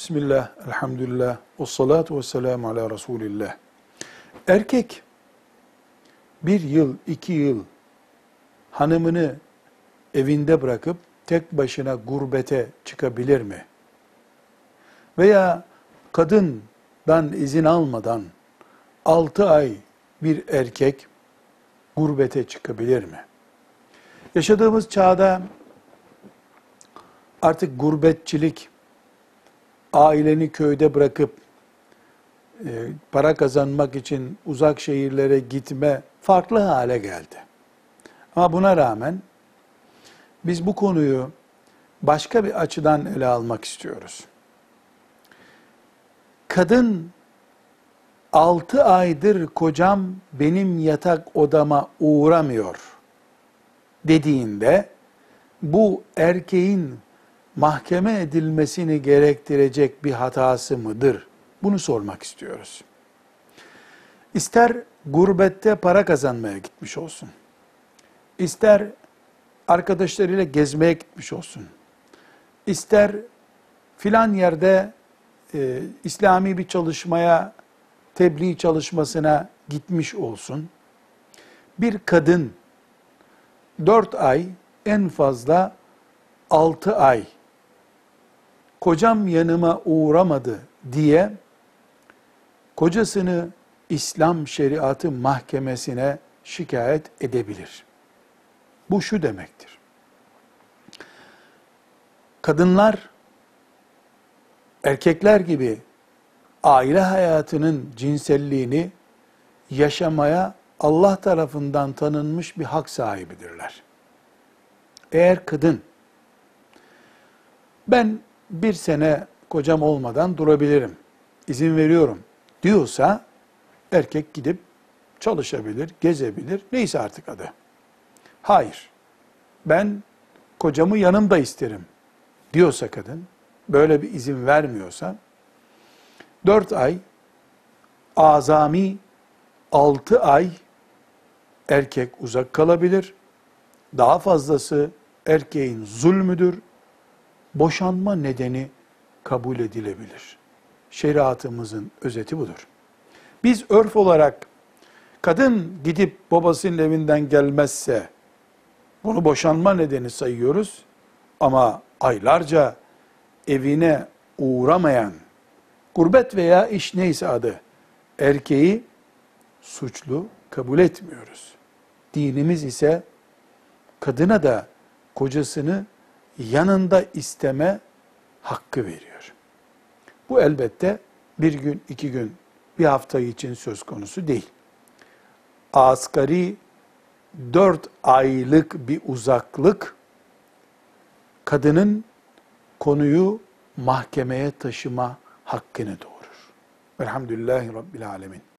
Bismillah, elhamdülillah, ve salatu ve selamu ala Resulillah. Erkek bir yıl, iki yıl hanımını evinde bırakıp tek başına gurbete çıkabilir mi? Veya kadından izin almadan altı ay bir erkek gurbete çıkabilir mi? Yaşadığımız çağda artık gurbetçilik, aileni köyde bırakıp e, para kazanmak için uzak şehirlere gitme farklı hale geldi. Ama buna rağmen biz bu konuyu başka bir açıdan ele almak istiyoruz. Kadın 6 aydır kocam benim yatak odama uğramıyor dediğinde bu erkeğin mahkeme edilmesini gerektirecek bir hatası mıdır? Bunu sormak istiyoruz. İster gurbette para kazanmaya gitmiş olsun. İster arkadaşlarıyla gezmeye gitmiş olsun. İster filan yerde e, İslami bir çalışmaya, tebliğ çalışmasına gitmiş olsun. Bir kadın dört ay en fazla altı ay kocam yanıma uğramadı diye kocasını İslam şeriatı mahkemesine şikayet edebilir. Bu şu demektir. Kadınlar erkekler gibi aile hayatının cinselliğini yaşamaya Allah tarafından tanınmış bir hak sahibidirler. Eğer kadın ben bir sene kocam olmadan durabilirim, izin veriyorum diyorsa erkek gidip çalışabilir, gezebilir, neyse artık adı. Hayır, ben kocamı yanımda isterim diyorsa kadın, böyle bir izin vermiyorsa, dört ay, azami altı ay erkek uzak kalabilir. Daha fazlası erkeğin zulmüdür, boşanma nedeni kabul edilebilir. Şeriatımızın özeti budur. Biz örf olarak kadın gidip babasının evinden gelmezse bunu boşanma nedeni sayıyoruz. Ama aylarca evine uğramayan, gurbet veya iş neyse adı, erkeği suçlu kabul etmiyoruz. Dinimiz ise kadına da kocasını yanında isteme hakkı veriyor. Bu elbette bir gün, iki gün, bir hafta için söz konusu değil. Asgari dört aylık bir uzaklık kadının konuyu mahkemeye taşıma hakkını doğurur. Velhamdülillahi Rabbil Alemin.